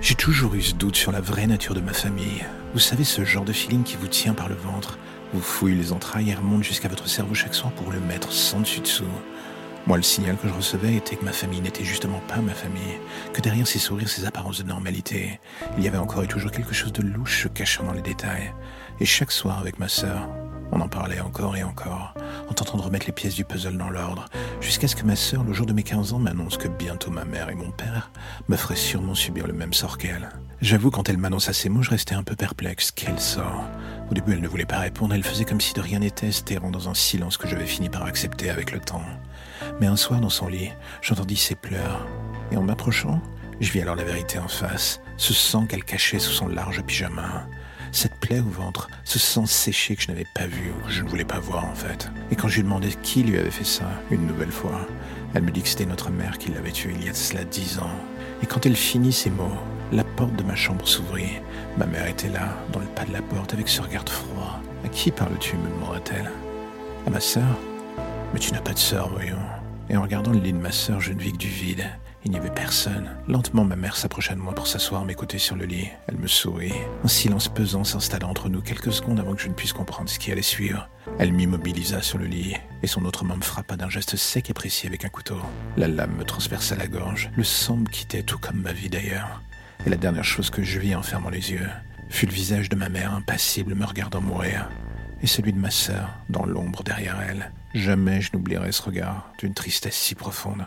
J'ai toujours eu ce doute sur la vraie nature de ma famille. Vous savez, ce genre de feeling qui vous tient par le ventre, vous fouille les entrailles et remonte jusqu'à votre cerveau chaque soir pour le mettre sans dessus-dessous. Moi, le signal que je recevais était que ma famille n'était justement pas ma famille, que derrière ces sourires, ces apparences de normalité, il y avait encore et toujours quelque chose de louche cachant dans les détails. Et chaque soir avec ma sœur, on en parlait encore et encore, en tentant de remettre les pièces du puzzle dans l'ordre, jusqu'à ce que ma sœur, le jour de mes 15 ans, m'annonce que bientôt ma mère et mon père me feraient sûrement subir le même sort qu'elle. J'avoue, quand elle m'annonça ces mots, je restais un peu perplexe. Quel sort? Au début, elle ne voulait pas répondre, elle faisait comme si de rien n'était, se dans un silence que j'avais fini par accepter avec le temps. Mais un soir, dans son lit, j'entendis ses pleurs, et en m'approchant, je vis alors la vérité en face, ce sang qu'elle cachait sous son large pyjama cette plaie au ventre, ce sang séché que je n'avais pas vu ou que je ne voulais pas voir en fait. Et quand je lui demandais qui lui avait fait ça, une nouvelle fois, elle me dit que c'était notre mère qui l'avait tué il y a de cela dix ans. Et quand elle finit ces mots, la porte de ma chambre s'ouvrit. Ma mère était là, dans le pas de la porte, avec ce regard froid. À qui parles-tu me demanda-t-elle. À ma sœur Mais tu n'as pas de sœur, voyons. Et en regardant le lit de ma sœur, je ne vis que du vide. Il n'y avait personne. Lentement, ma mère s'approcha de moi pour s'asseoir à mes côtés sur le lit. Elle me sourit. Un silence pesant s'installa entre nous quelques secondes avant que je ne puisse comprendre ce qui allait suivre. Elle m'immobilisa sur le lit, et son autre main me frappa d'un geste sec et précis avec un couteau. La lame me transperça la gorge. Le sang me quittait, tout comme ma vie d'ailleurs. Et la dernière chose que je vis en fermant les yeux fut le visage de ma mère impassible me regardant mourir, et celui de ma sœur dans l'ombre derrière elle. Jamais je n'oublierai ce regard d'une tristesse si profonde.